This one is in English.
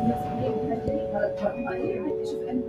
الناس اللي هي بتهدي بعدين بدي اشوف انا بس هيك